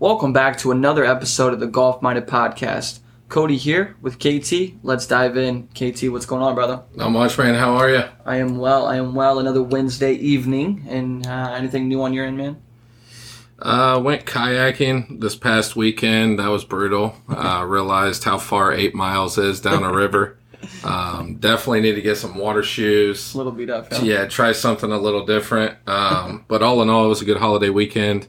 Welcome back to another episode of the Golf Minded Podcast. Cody here with KT. Let's dive in. KT, what's going on, brother? Not much, man. How are you? I am well. I am well. Another Wednesday evening. And uh, anything new on your end, man? Uh, went kayaking this past weekend. That was brutal. Uh, realized how far eight miles is down a river. Um, definitely need to get some water shoes. A little beat up. Yeah, yeah try something a little different. Um, but all in all, it was a good holiday weekend.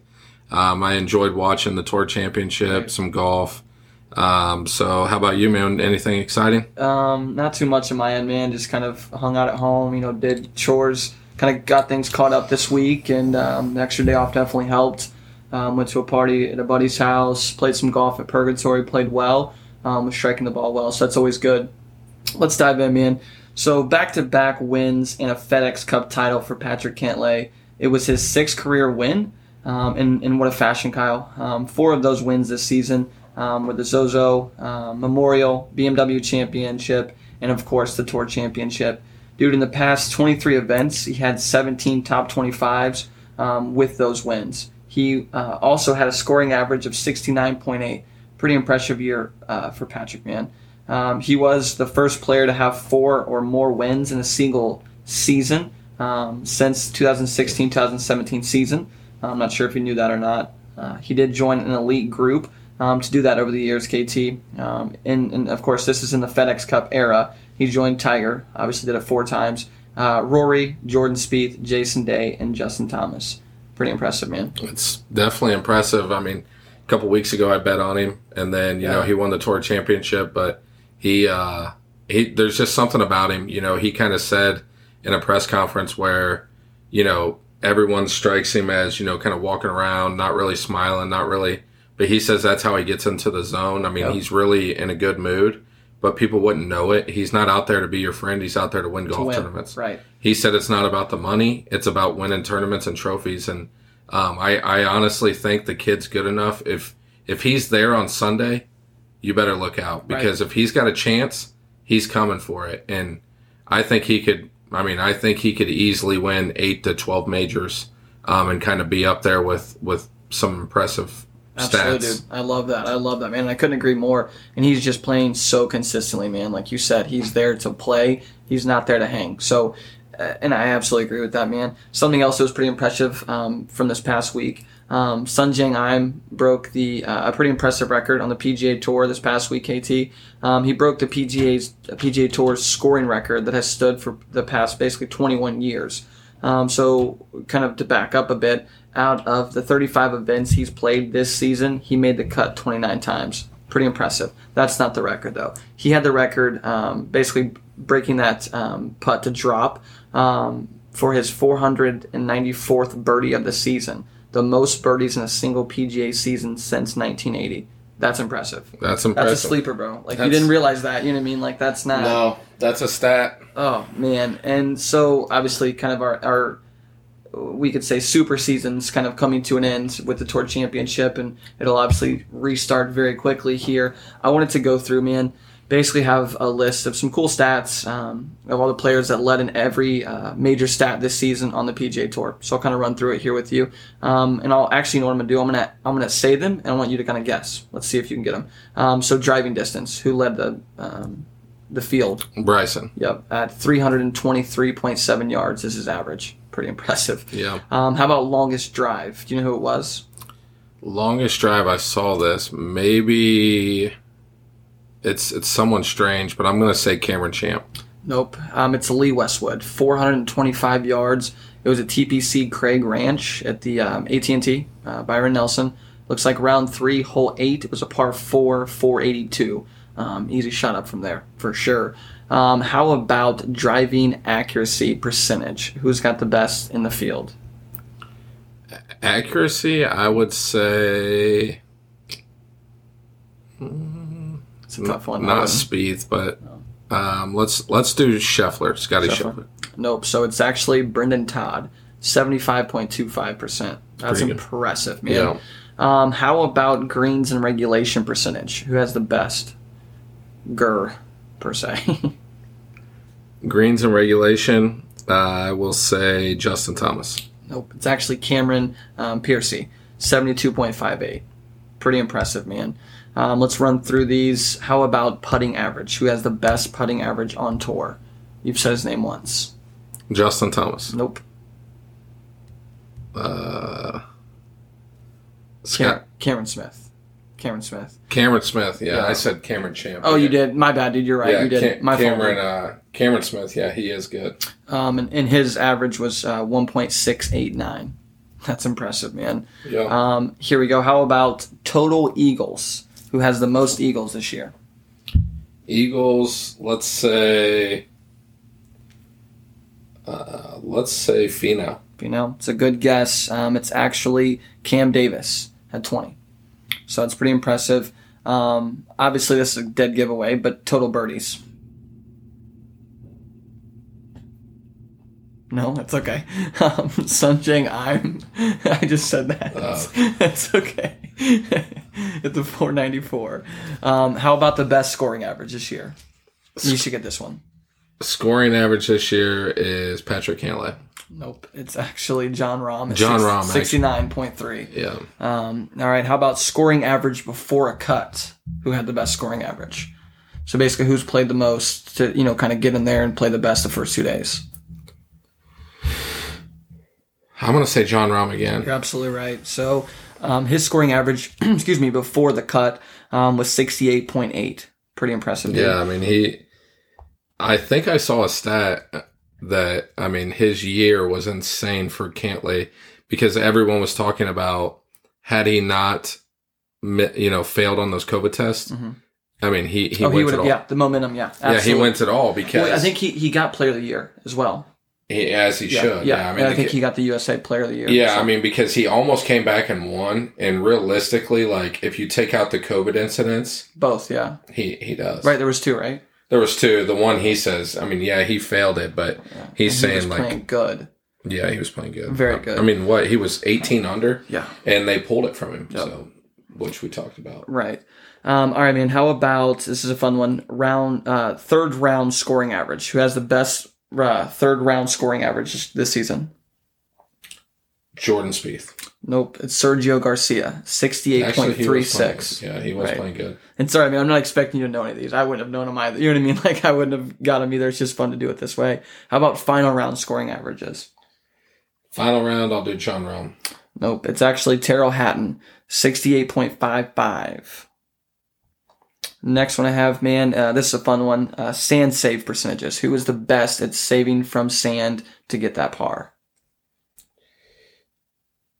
Um, I enjoyed watching the tour championship, some golf. Um, so how about you, man? Anything exciting? Um, not too much on my end, man. Just kind of hung out at home, you know, did chores, kind of got things caught up this week, and um, the extra day off definitely helped. Um, went to a party at a buddy's house, played some golf at Purgatory, played well, um, was striking the ball well, so that's always good. Let's dive in, man. So back to back wins and a FedEx Cup title for Patrick Cantlay. It was his sixth career win, um, and, and what a fashion, Kyle. Um, four of those wins this season um, were the Zozo uh, Memorial, BMW Championship, and of course the Tour Championship. Dude, in the past 23 events, he had 17 top 25s um, with those wins. He uh, also had a scoring average of 69.8. Pretty impressive year uh, for Patrick, man. Um, he was the first player to have four or more wins in a single season um, since 2016 2017 season. I'm not sure if you knew that or not. Uh, he did join an elite group um, to do that over the years, KT. Um, and, and, of course, this is in the FedEx Cup era. He joined Tiger, obviously did it four times. Uh, Rory, Jordan Spieth, Jason Day, and Justin Thomas pretty impressive, man. It's definitely impressive. I mean, a couple weeks ago I bet on him, and then you yeah. know he won the tour championship, but he uh, he there's just something about him. You know, he kind of said in a press conference where you know everyone strikes him as you know kind of walking around, not really smiling, not really. But he says that's how he gets into the zone. I mean, yep. he's really in a good mood but people wouldn't know it. He's not out there to be your friend. He's out there to win golf win. tournaments. Right. He said it's not about the money. It's about winning tournaments and trophies. And um, I, I honestly think the kid's good enough. If if he's there on Sunday, you better look out because right. if he's got a chance, he's coming for it. And I think he could. I mean, I think he could easily win eight to twelve majors um, and kind of be up there with with some impressive Absolutely, stats. dude. I love that. I love that, man. I couldn't agree more. And he's just playing so consistently, man. Like you said, he's there to play. He's not there to hang. So, uh, and I absolutely agree with that, man. Something else that was pretty impressive um, from this past week. Um, Sungjae Im broke the uh, a pretty impressive record on the PGA Tour this past week. KT, um, he broke the PGA's PGA Tour's scoring record that has stood for the past basically 21 years. Um, so, kind of to back up a bit, out of the 35 events he's played this season, he made the cut 29 times. Pretty impressive. That's not the record, though. He had the record, um, basically breaking that um, putt to drop um, for his 494th birdie of the season, the most birdies in a single PGA season since 1980. That's impressive. That's impressive. That's a sleeper, bro. Like that's, you didn't realize that. You know what I mean? Like that's not. No, that's a stat. Oh man, and so obviously, kind of our our we could say super seasons kind of coming to an end with the tour championship and it'll obviously restart very quickly here i wanted to go through man basically have a list of some cool stats um, of all the players that led in every uh, major stat this season on the pga tour so i'll kind of run through it here with you um, and i'll actually know what i'm gonna do i'm gonna i'm gonna say them and i want you to kind of guess let's see if you can get them um, so driving distance who led the um, the field bryson yep at 323.7 yards is his average pretty impressive. Yeah. Um, how about longest drive? Do you know who it was? Longest drive. I saw this. Maybe it's it's someone strange, but I'm going to say Cameron Champ. Nope. Um, it's Lee Westwood. 425 yards. It was a TPC Craig Ranch at the um, AT&T uh, Byron Nelson. Looks like round three, hole eight. It was a par four, 482. Um, easy shot up from there for sure. Um, how about driving accuracy percentage? Who's got the best in the field? Accuracy, I would say. It's a tough one. Not Spieth, but um, let's let's do Scheffler, Scottie Scheffler. Nope. So it's actually Brendon Todd, seventy five point two five percent. That's impressive, man. Yeah. Um, how about greens and regulation percentage? Who has the best? Gur, per se. Greens and regulation, uh, I will say Justin Thomas. Nope, it's actually Cameron um, Piercy, seventy-two point five eight. Pretty impressive, man. Um, let's run through these. How about putting average? Who has the best putting average on tour? You've said his name once. Justin Thomas. Nope. Uh, Cam- Scott. Cameron Smith. Cameron Smith. Cameron Smith. Yeah, Yeah. I said Cameron Champ. Oh, you did. My bad, dude. You're right. Yeah, you did. Cam- My. Cameron. Uh, Cameron Smith. Yeah, he is good. Um, and, and his average was uh, 1.689. That's impressive, man. Yeah. Um, here we go. How about total Eagles? Who has the most Eagles this year? Eagles. Let's say. Uh, let's say Finau. Know, it's a good guess. Um, it's actually Cam Davis at 20. So it's pretty impressive. Um, obviously, this is a dead giveaway, but total birdies. No, that's okay. Um, Sungjae Im. I just said that. Oh. That's okay. At the 494. Um, how about the best scoring average this year? You should get this one. Scoring average this year is Patrick Cantlay. Nope, it's actually Jon Rahm. Jon Rahm, 69.3. Yeah. Um, all right, how about scoring average before a cut? Who had the best scoring average? So basically, who's played the most to you know kind of get in there and play the best the first two days? I'm gonna say Jon Rahm again. You're absolutely right. So um, his scoring average, excuse me, before the cut um, was 68.8. Pretty impressive. Dude. Yeah, I mean he. I think I saw a stat that I mean his year was insane for Cantlay because everyone was talking about had he not, you know, failed on those COVID tests. I mean he he oh, he went would it have. all. Yeah, the momentum. Yeah, yeah, he absolutely. went it all because Well, I think he, he got Player of the Year as well. He, as he Yeah, should. yeah. Yeah, I mean I think he got the USA Player of the Year. Yeah, I mean because he almost came back and won, and realistically, like if you take out the COVID incidents, both. Yeah, he he does. right. There was two, right? There was two. The one he says, I mean, yeah, he failed it, but he's He was saying like, playing good. yeah, he was playing good, Very good. I mean, what he was eighteen under, Yeah. and they pulled it from him, so which we talked about. Right. Um, all right, man. How about this is a fun one? Round uh, third round scoring average. Who has the best uh, third round scoring average this- season? Jordan Spieth, Nope. It's Sergio Garcia, sixty-eight point three six. yeah, he was Right. playing good. And sorry, man. I'm not expecting you to know any of these. I wouldn't have known them either. You know what I mean? Like I wouldn't have got them either. It's just fun to do it this way. How about final round scoring averages? Final round, I'll do Jon Rahm. Nope. It's actually Tyrrell Hatton, sixty-eight point five five. Next one I have, man. Uh, this is a fun one. Uh, sand save percentages. Who is the best at saving from sand to get that par?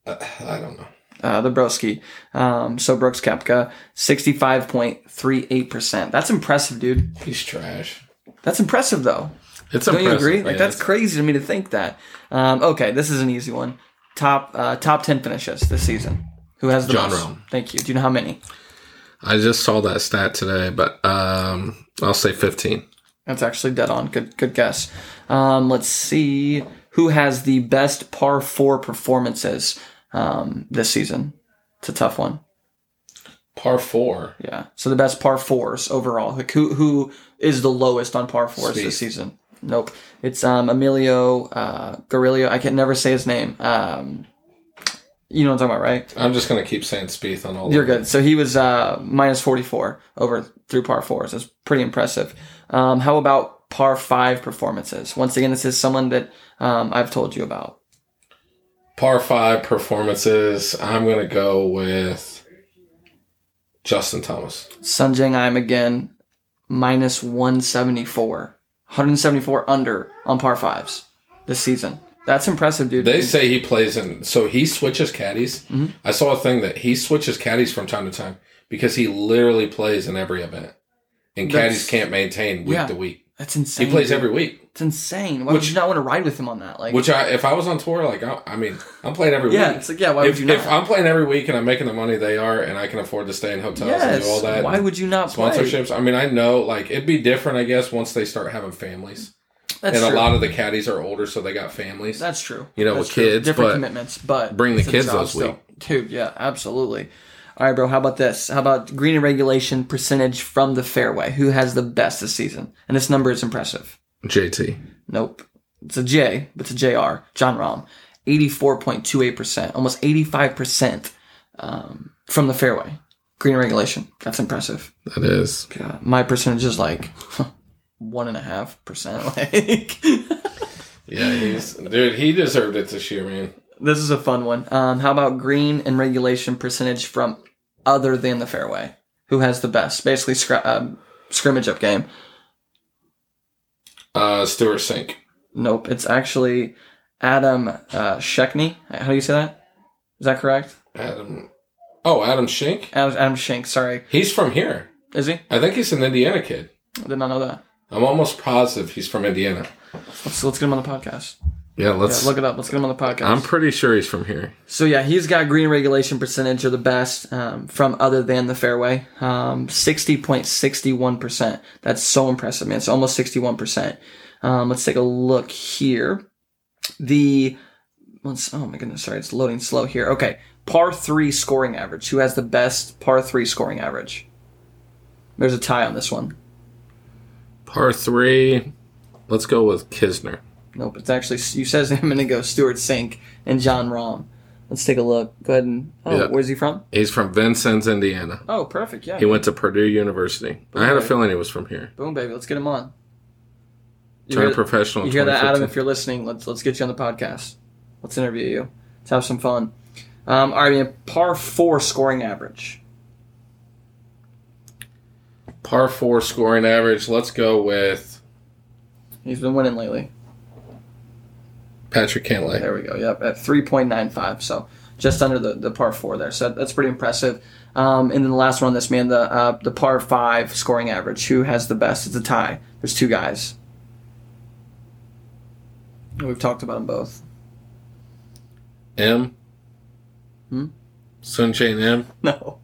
Uh, I don't know. Uh, the Broski. Um, so Brooks Koepka, sixty-five point three eight percent. That's impressive, dude. He's trash. That's impressive, though. It's Don't you agree? Like yeah, that's it's- crazy to me to think that. Um, okay, this is an easy one. Top uh, top ten finishes this season. Who has the John most? Rahm. Thank you. Do you know how many? I just saw that stat today, but um, I'll say fifteen. That's actually dead on. Good good guess. Um, let's see who has the best par four performances um, this season. It's a tough one. Par four. Yeah. So the best par fours overall. Like who who is the lowest on par fours Spieth. this season? Nope. It's um, Emilio uh, Garillo. I can never say his name. Um, you know what I'm talking about, right? I'm just gonna keep saying Spieth on all. You're good. So he was uh, minus 44 over through par fours. That's pretty impressive. Um, how about par five performances? Once again, this is someone that um, I've told you about. Par five performances. I'm gonna go with Justin Thomas. Sungjae Im again minus 174. 174 under on par fives this season. That's impressive, dude. They say he plays in. So he switches caddies. Mm-hmm. I saw a thing that he switches caddies from time to time because he literally plays in every event, and That's- caddies can't maintain week Yeah. to week. That's insane. He plays dude. every week. It's insane. Why Which- would you not want to ride with him on that? Like, Which I, if I was on tour, like I, I mean, I'm playing every yeah, week. it's like, yeah, why if, would you not? if I'm playing every week and I'm making the money they are, and I can afford to stay in hotels and do all that, Why would you not play? sponsorships. I mean, I know like it'd be different, I guess, once they start having families. That's and true. a lot of the caddies are older, so they got families. That's true. You know, That's with true. kids, different commitments, but bring the kids those week. Dude, yeah, absolutely. All right, bro. How about this? How about green and regulation percentage from the fairway? Who has the best this season? And this number is impressive. JT. Nope. It's a J, but it's a JR. Jon Rahm. 84.28%, almost 85% um, from the fairway. Green regulation. That's impressive. That is. Yeah, my percentage is like one and a half percent. Like, Yeah, he's dude. He deserved it this year, man. this is a fun one. Um, how about green and regulation percentage from other than the fairway? Who has the best? Basically, scr- um, scrimmage up game. Uh, Stewart Cink. Nope, it's actually Adam uh, Sheckney. How do you say that? Is that correct? Adam. Oh, Adam Shink. Adam, Adam Shank. Sorry, He's from here. is he? I think he's an Indiana kid. I did not know that. I'm almost positive he's from Indiana. Let's let's get him on the podcast. Yeah, Yeah, let's. look it up. Let's get him on the podcast. I'm pretty sure he's from here. So yeah, he's got green regulation percentage of the best um, from other than the fairway, um, sixty point sixty one percent. That's so impressive, man. It's almost sixty one percent. Um, let's take a look here. The let's oh my goodness, sorry, it's loading slow here. Okay, par three scoring average. Who has the best par three scoring average? There's a tie on this one. Par three. Let's go with Kisner. Nope, it's actually you says him and it goes Stewart Cink and Jon Rahm. Let's take a look. Go ahead and oh, Yeah. where's he from? He's from Vincennes, Indiana. Oh, perfect. Yeah, He went to Purdue University. I had a feeling he was from here. Boom, baby. Let's get him on. You Turned hear, professional. you hear that, Adam? If you're listening, let's let's get you on the podcast. Let's interview you. Let's have some fun. Um, all right, man. Par four scoring average. Par four scoring average. Let's go with He's been winning lately. Patrick Cantlay. There we go. Yep, at three point nine five. So just under the, the par four there. So that's pretty impressive. Um, and then the last one on this man, the uh, the par five scoring average. Who has the best? It's a tie. There's two guys. We've talked about them both. M. Hmm? Sun Chain M. No,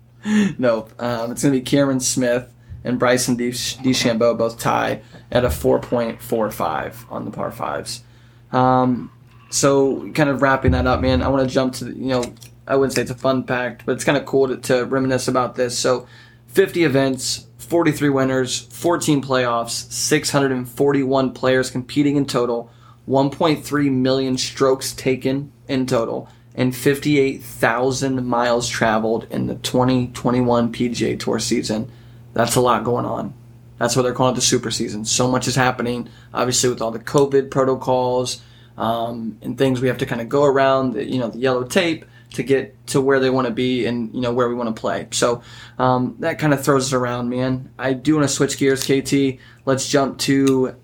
nope. Um, it's going to be Cameron Smith and Bryson De- DeChambeau both tie at a 4.45 on the par fives. Um, so, kind of wrapping that up, man, I want to jump to, the, you know, I wouldn't say it's a fun fact, but it's kind of cool to, to reminisce about this. So, 50 events, 43 winners, 14 playoffs, 641 players competing in total, 1.3 million strokes taken in total, and 58,000 miles traveled in the 2021 PGA Tour season. That's a lot going on. That's what they're calling it the super season. So much is happening, obviously, with all the COVID protocols um, and things we have to kind of go around, the, you know, the yellow tape to get to where they want to be and, you know, where we want to play. So um, that kind of throws us around, man. I do want to switch gears, KT. Let's jump to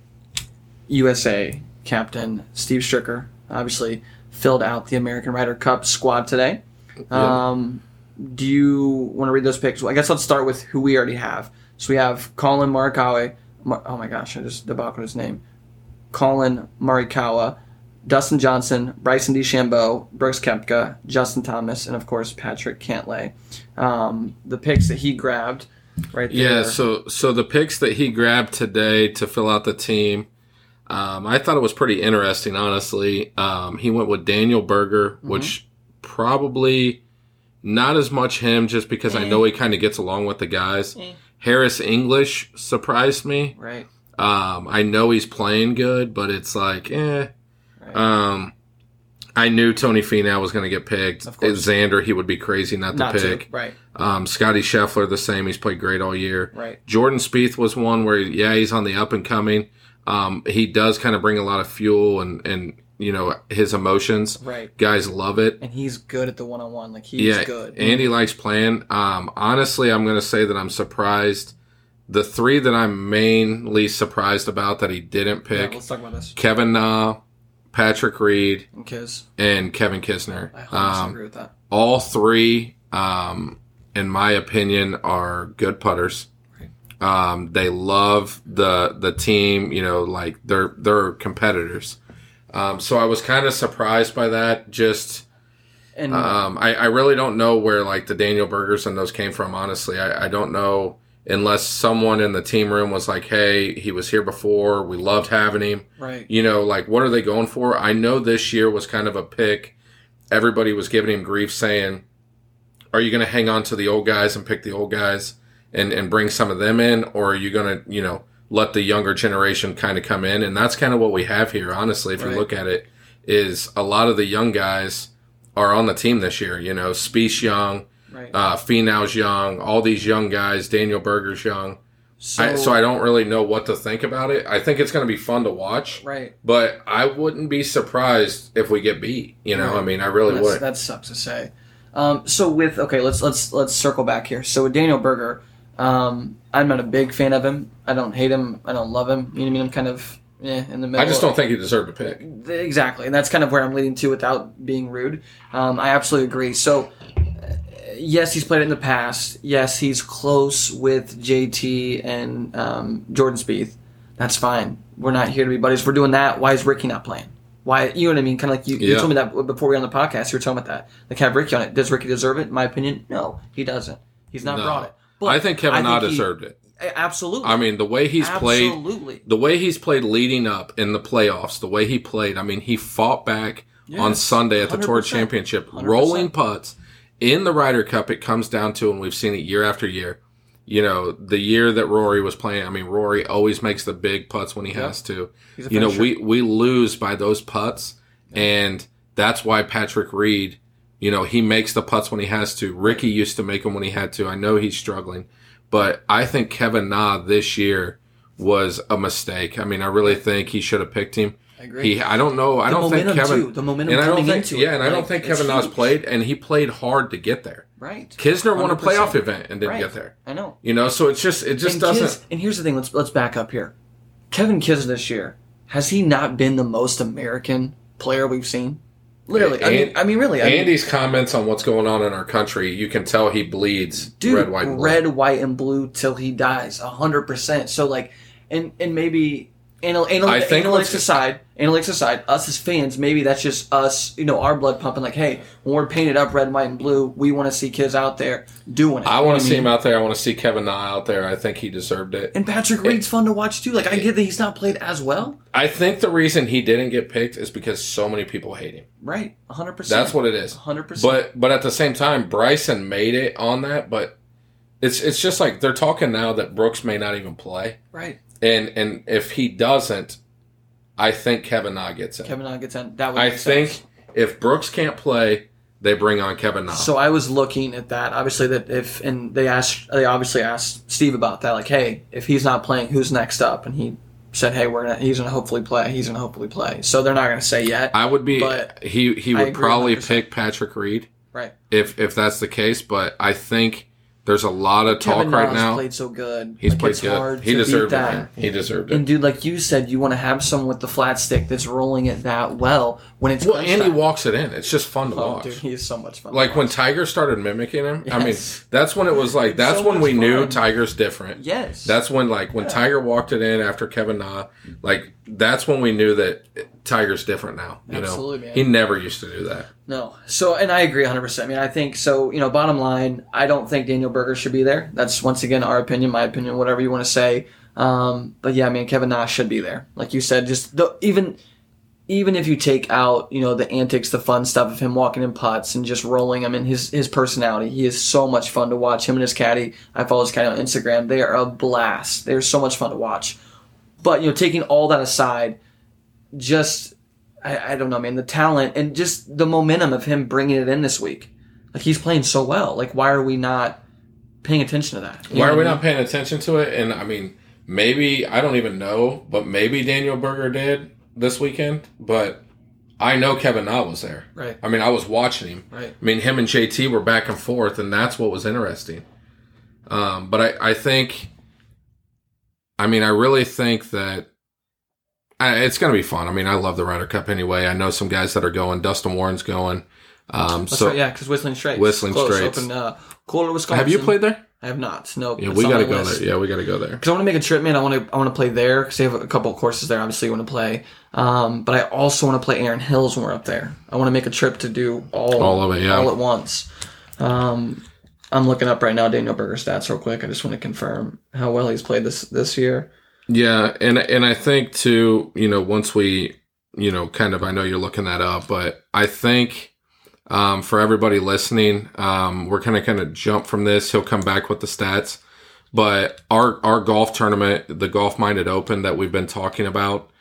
USA captain Steve Stricker. Obviously, filled out the American Ryder Cup squad today. Um, do you want to read those picks? Well, I guess let's start with who we already have. So we have Collin Morikawa. Mar- oh my gosh, I just debauched his name. Collin Morikawa, Dustin Johnson, Bryson DeChambeau, Brooks Koepka, Justin Thomas, and of course Patrick Cantlay. Um, the picks that he grabbed right there. Yeah, so so the picks that he grabbed today to fill out the team, um, I thought it was pretty interesting. Honestly, um, he went with Daniel Berger, which probably not as much him, just because I know he kind of gets along with the guys. Eh. Harris English surprised me. right. Um, I know he's playing good, but it's like, eh. Right. Um, I knew Tony Finau was going to get picked. Of course. Xander, he would be crazy not to Not pick. to. Right. Um, Scottie Scheffler, the same. He's played great all year. Right. Jordan Spieth was one where, yeah, he's on the up and coming. Um, he does kind of bring a lot of fuel and, and, you know, his emotions. Right. Guys love it. And he's good at the one on one. Like he's yeah. good. Andy likes playing. Um, honestly, I'm going to say that I'm surprised. The three that I'm mainly surprised about that he didn't Yeah, pick let's talk about this. Kevin Na, Patrick Reed, And Kiz. and Kevin Kisner. I 100% Um, agree with that. all three, um, in my opinion, are good putters. Right. Um, they love the the team. You know, like they're they're competitors. Um, so I was kind of surprised by that. Just And um, I, I really don't know where like the Daniel Bergers and those came from. Honestly, I, I don't know unless someone in the team room was like, "Hey, he was here before. We loved having him." right. You know, like what are they going for? I know this year was kind of a pick. Everybody was giving him grief saying, Are you going to hang on to the old guys and pick the old guys and, and bring some of them in? Or are you going to, you know, let the younger generation kind of come in? And that's kind of what we have here, honestly, if Right. you look at it, is a lot of the young guys are on the team this year. You know, Spieth's Young, Right. Uh, Finau's young. All these young guys. Daniel Berger's young. So, I, so I don't really know what to think about it. I think it's going to be fun to watch, right. but I wouldn't be surprised if we get beat. You know, Right. I mean, I really That's, would. that sucks to say. Um, so with okay, let's let's let's circle back here. So with Daniel Berger, um, I'm not a big fan of him. I don't hate him. I don't love him. You know what I mean? I'm kind of yeah, in the middle. I just don't think he deserved a pick. Exactly, and that's kind of where I'm leading to without being rude. Um, I absolutely agree. So, uh, yes, he's played it in the past. Yes, he's close with JT and um, Jordan Spieth. That's fine. We're not here to be buddies. We're doing that. Why is Rickie not playing? Why, you know what I mean? Kind of like you, you told me that before we were on the podcast. You were talking about that. Like, have Rickie on it. Does Rickie deserve it? In my opinion, no, he doesn't. He's not No. brought it. I think Kevin Na deserved it. Absolutely. I mean, the way he's played, absolutely. the way he's played leading up in the playoffs, the way he played. I mean, he fought back on Sunday at the Tour Championship, 100%. rolling putts in the Ryder Cup. It comes down to, and we've seen it year after year. You know, the year that Rory was playing. I mean, Rory always makes the big putts when he has to. You know, we we lose by those putts, and that's why Patrick Reed. You know, he makes the putts when he has to. Rickie used to make them when he had to. I know he's struggling, but I think Kevin Na this year was a mistake. I mean, I really think he should have picked him. I agree. He, I don't know. I The don't think Kevin. too. The momentum and I don't think, into yeah, it, and I don't think Kevin Na's played, and he played hard to get there. right. Kisner won a playoff event and didn't Right. get there. I know. You know, so it's just it just and doesn't. Kis- and here's the thing. Let's let's back up here. Kevin Kisner this year has he not been the most American player we've seen? Literally, I mean, I mean, really, I mean, Andy's comments on what's going on in our country, you can tell he bleeds dude, red, white, and blue. red, white, and blue till he dies, hundred percent. So like, and and maybe anal, anal, I think analytics what's- aside, analytics aside, us as fans, maybe that's just us, you know, our blood pumping. Like, hey, when we're painted up red, white, and blue, we want to see kids out there doing it. I want to see mean? him out there. I want to see Kevin Na out there. I think he deserved it. And Patrick Reed's fun to watch too. Like, I get that he's not played as well. I think the reason he didn't get picked is because so many people hate him. Right, hundred percent. That's what it is. hundred percent. But but at the same time, Bryson made it on that. But it's it's just like they're talking now that Brooks may not even play, right. And and if he doesn't, I think Kevin Na gets it. Kevin Na gets in. That would I make think sense. if Brooks can't play, they bring on Kevin Na. So I was looking at that. Obviously, that if and they asked, they obviously asked Steve about that. Like, hey, if he's not playing, who's next up? And he said, hey, we're gonna, he's gonna hopefully play. He's gonna hopefully play. So they're not gonna say yet. I would be. But he he would probably 100%. pick Patrick Reed right. if if that's the case. But I think there's a lot of talk Kevin right now. played so good. He's Like, played it's good. hard He to deserved beat it. that. man. He deserved it. And dude, like you said, you want to have someone with the flat stick that's rolling it that well when it's well, crunch Andy time. walks it in. It's just fun to Oh, watch. dude, he is so much fun. to like when. Tiger started mimicking him. I mean, that's when it was like that's So when we much knew. Tiger's different. yes, That's when like when Tiger walked it in after Kevin Na, like that's when we knew that Tiger's different now. You Absolutely, know, man. he never used to do that. No. So, and I agree 100%. I mean, I think so, you know, bottom line, I don't think Daniel Berger should be there. That's once again our opinion, my opinion, whatever you want to say. Um, but yeah, man, Kevin Nash should be there. Like you said, just the, even even if you take out, you know, the antics, the fun stuff of him walking in putts and just rolling him and his his personality, he is so much fun to watch. Him and his caddy, I follow his caddy on Instagram. They are a blast. They're so much fun to watch. But you know, taking all that aside, just I, I don't know, man, the talent and just the momentum of him bringing it in this week. Like he's playing so well. Like why are we not paying attention to that? You Why are we I not paying attention to it? And I mean, maybe I don't even know, but maybe Daniel Berger did this weekend. But I know Kevin Na was there. Right. I mean, I was watching him. Right. I mean, him and JT were back and forth, and that's what was interesting. Um, but I, I think, I mean, I really think that I, it's going to be fun. I mean, I love the Ryder Cup anyway. I know some guys that are going. Dustin Warren's going. Um, That's so right, yeah, because Whistling Straits. Whistling Close, Straits. Up in, uh, Kohler, Wisconsin. have you played there? I have not. No. Yeah, we got to go list. there. Yeah, we got to go there. because I want to make a trip, man. I want to I want to play there because they have a couple of courses there. Obviously, you want to play, um, but I also want to play Erin Hills when we're up there. I want to make a trip to do all All of it, yeah. all at once. Um, I'm looking up right now Daniel Berger stats real quick. I just want to confirm how well he's played this this year. Yeah, and and I think too, you know, once we, you know, kind of, I know you're looking that up, but I think um, for everybody listening, um, we're kind of kind of jump from this. He'll come back with the stats, but our our golf tournament, the Golf Minded Open that we've been talking about,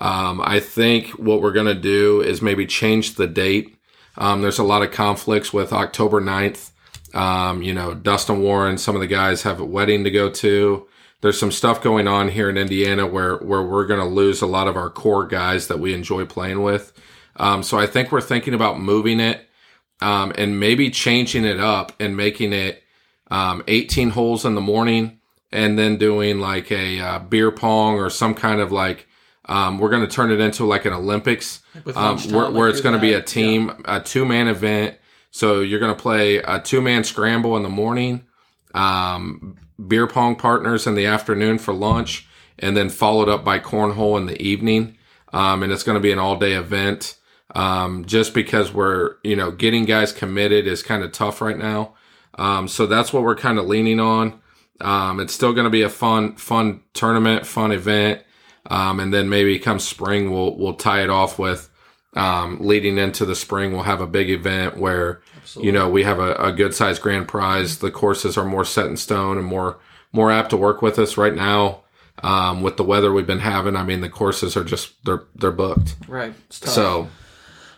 um, I think what we're gonna do is maybe change the date. Um, there's a lot of conflicts with October 9th Um, you know, Dustin Warren, some of the guys have a wedding to go to. There's some stuff going on here in Indiana where, where we're going to lose a lot of our core guys that we enjoy playing with. Um, so I think we're thinking about moving it, um, and maybe changing it up and making it, um, 18 holes in the morning and then doing like a uh, beer pong or some kind of like, um, we're going to turn it into like an Olympics, um, where, where it's going to be a team, a two man event. So you're going to play a two man scramble in the morning, um, beer pong partners in the afternoon for lunch, and then followed up by cornhole in the evening. Um, and it's going to be an all day event. Um, just because we're, you know, getting guys committed is kind of tough right now. Um, so that's what we're kind of leaning on. Um, it's still going to be a fun, fun tournament, fun event. Um, and then maybe come spring, we'll, we'll tie it off with, um, leading into the spring, we'll have a big event where, you know, we have a, a good sized grand prize. The courses are more set in stone and more, more apt to work with us right now. Um, with the weather we've been having, I mean, the courses are just, they're, they're booked. Right. So,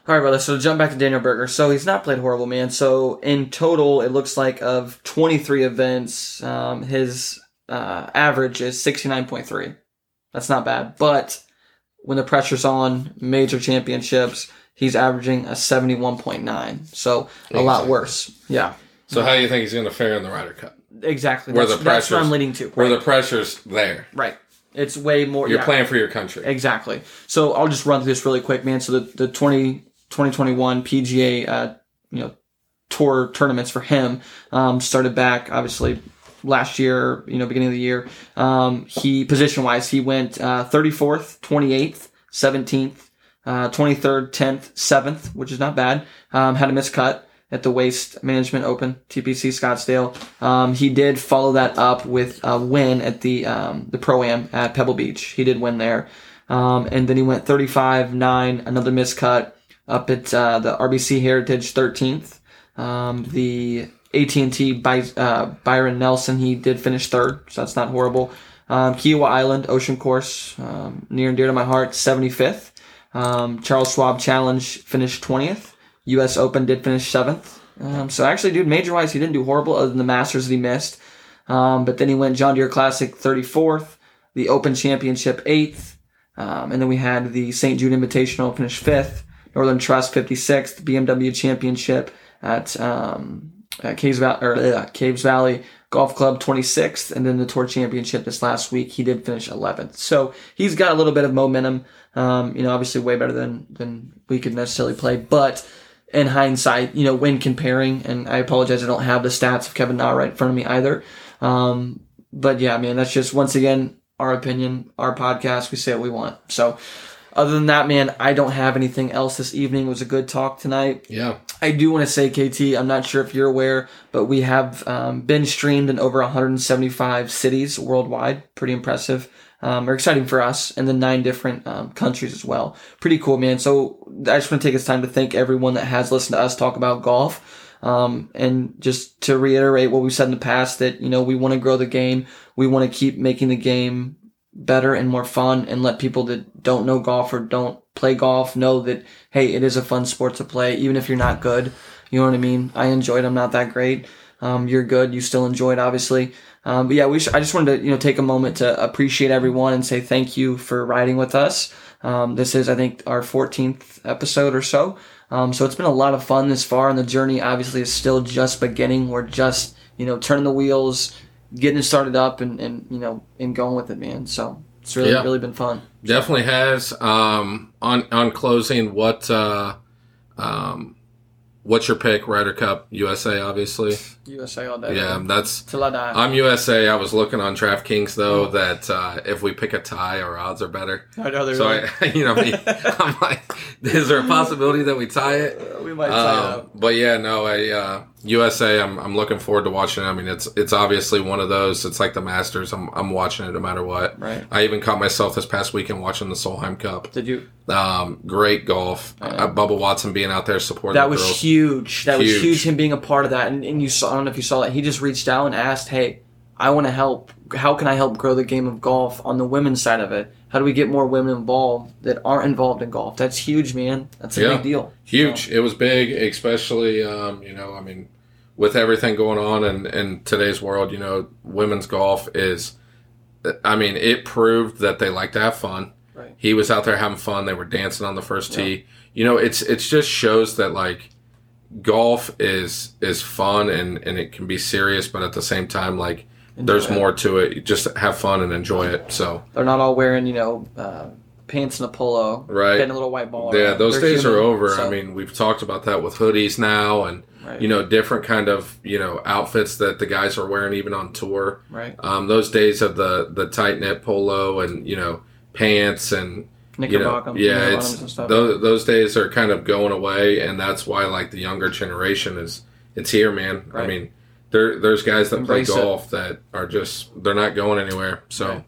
All right, brother. So jump back to Daniel Berger. So he's not played horrible, man. So in total, it looks like of 23 events, um, his uh, average is 69.3. That's not bad. But when the pressure's on, major championships, he's averaging a 71.9. So a lot worse. Yeah, so how do you think he's going to fare in the Ryder Cup? exactly. Where That's, the that's what pressure's- I'm leading to. Where the pressure's there. right. It's way more. You're yeah. playing for your country. Exactly. So I'll just run through this really quick, man. So the, the 20, 2021 PGA, uh, you know, tour tournaments for him, um, started back obviously last year, you know, beginning of the year. Um, he position wise, he went, uh, 34th, 28th, 17th, uh, 23rd, 10th, 7th, which is not bad. Um, had a miscut at the Waste Management Open, TPC Scottsdale. Um, he did follow that up with a win at the um, the Pro Am at Pebble Beach. He did win there, um, and then he went 35 9, another miscut up at uh, the RBC Heritage 13th. Um, the AT&T By, uh, Byron Nelson, he did finish third, so that's not horrible. Um, Kiawah Island Ocean Course, um, near and dear to my heart, 75th. Um, Charles Schwab Challenge finished 20th. U.S. Open did finish seventh. Um, so actually, dude, major wise, he didn't do horrible other than the Masters that he missed. Um, but then he went John Deere Classic 34th, the Open Championship 8th, um, and then we had the St. Jude Invitational finish 5th, Northern Trust 56th, BMW Championship at, um, at Caves, Val- or, uh, Caves Valley Golf Club 26th, and then the Tour Championship this last week, he did finish 11th. So he's got a little bit of momentum. Um, you know, obviously way better than than we could necessarily play, but in hindsight, you know, when comparing, and I apologize, I don't have the stats of Kevin Na right in front of me either. Um, but yeah, man, that's just once again our opinion, our podcast. We say what we want. So, other than that, man, I don't have anything else this evening. It was a good talk tonight. Yeah. I do want to say, KT, I'm not sure if you're aware, but we have um, been streamed in over 175 cities worldwide. Pretty impressive. Um, or exciting for us, and the nine different um, countries as well. Pretty cool, man. So I just want to take this time to thank everyone that has listened to us talk about golf. Um, and just to reiterate what we've said in the past that, you know, we want to grow the game. We want to keep making the game better and more fun and let people that don't know golf or don't play golf know that, hey, it is a fun sport to play, even if you're not good. You know what I mean? I enjoyed. I'm not that great. Um, you're good. You still enjoyed, obviously. Um, but yeah, we. Sh- I just wanted to, you know, take a moment to appreciate everyone and say thank you for riding with us. Um, this is, I think, our 14th episode or so. Um, so it's been a lot of fun this far, and the journey obviously is still just beginning. We're just, you know, turning the wheels, getting it started up, and, and you know, and going with it, man. So it's really, Yeah. really been fun. Definitely has. Um, on on closing, what uh, um, what's your pick? Ryder Cup, USA, obviously. USA all day. Yeah, that's. Till I die. I'm USA. I was looking on DraftKings though that uh, if we pick a tie, our odds are better. I know they're So really- I, you know, me, I'm like, is there a possibility that we tie it? we might tie it Um, up. but yeah, no, I uh, USA. I'm I'm looking forward to watching it. I mean, it's it's obviously one of those. It's like the Masters. I'm I'm watching it no matter what. Right. I even caught myself this past weekend watching the Solheim Cup. Did you? Um, great golf. Uh, Bubba Watson being out there supporting That the was girls. huge. That was Huge. huge. Him being a part of that, and, and you saw. I don't know if you saw that. He just reached out and asked, "Hey, I want to help. How can I help grow the game of golf on the women's side of it? How do we get more women involved that aren't involved in golf? That's huge, man. That's a Yeah. big deal. Huge. It was big, especially um, you know, I mean, with everything going on in, in today's world, you know, women's golf is, I mean, it proved that they like to have fun. Right. He was out there having fun. They were dancing on the first tee. You know, it's it's just shows that like golf is is fun and and it can be serious, but at the same time, like there's it. more to it. You just have fun and enjoy it. So They're not all wearing, you know, uh, pants and a polo, Right. hitting a little white ball. yeah, around. those They're days are over. so- I mean, we've talked about that with hoodies now and right, you know different kind of you know outfits that the guys are wearing even on tour. right, Um, those days of the the tight knit polo and you know pants and you know yeah it's and those, those days are kind of going away and that's why like the younger generation is it's here man i mean there there's guys that Embrace play golf that are just they're not going anywhere so Right.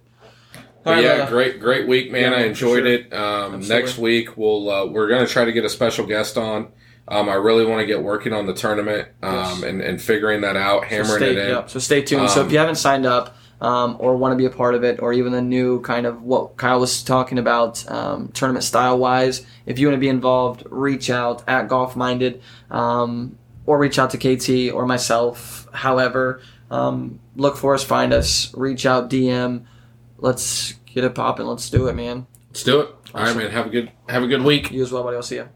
But All right, yeah, brother. great, great week, man. Yeah, I enjoyed sure. it. Um, next week, we'll uh, we're gonna try to get a special guest on. Um, I really want to get working on the tournament um, Yes. and, and figuring that out, So hammering stay, it in. yep, so stay tuned. so Um, if you haven't signed up um, or want to be a part of it, or even the new kind of what Kyle was talking about um, tournament style wise, if you want to be involved, reach out at Golf Minded um, or reach out to KT or myself. However, um, look for us, find us, reach out, DM. Let's get it popping. Let's do it, man. Let's do it. All right, man. Have a good have a good week. You as well, buddy. I'll see you.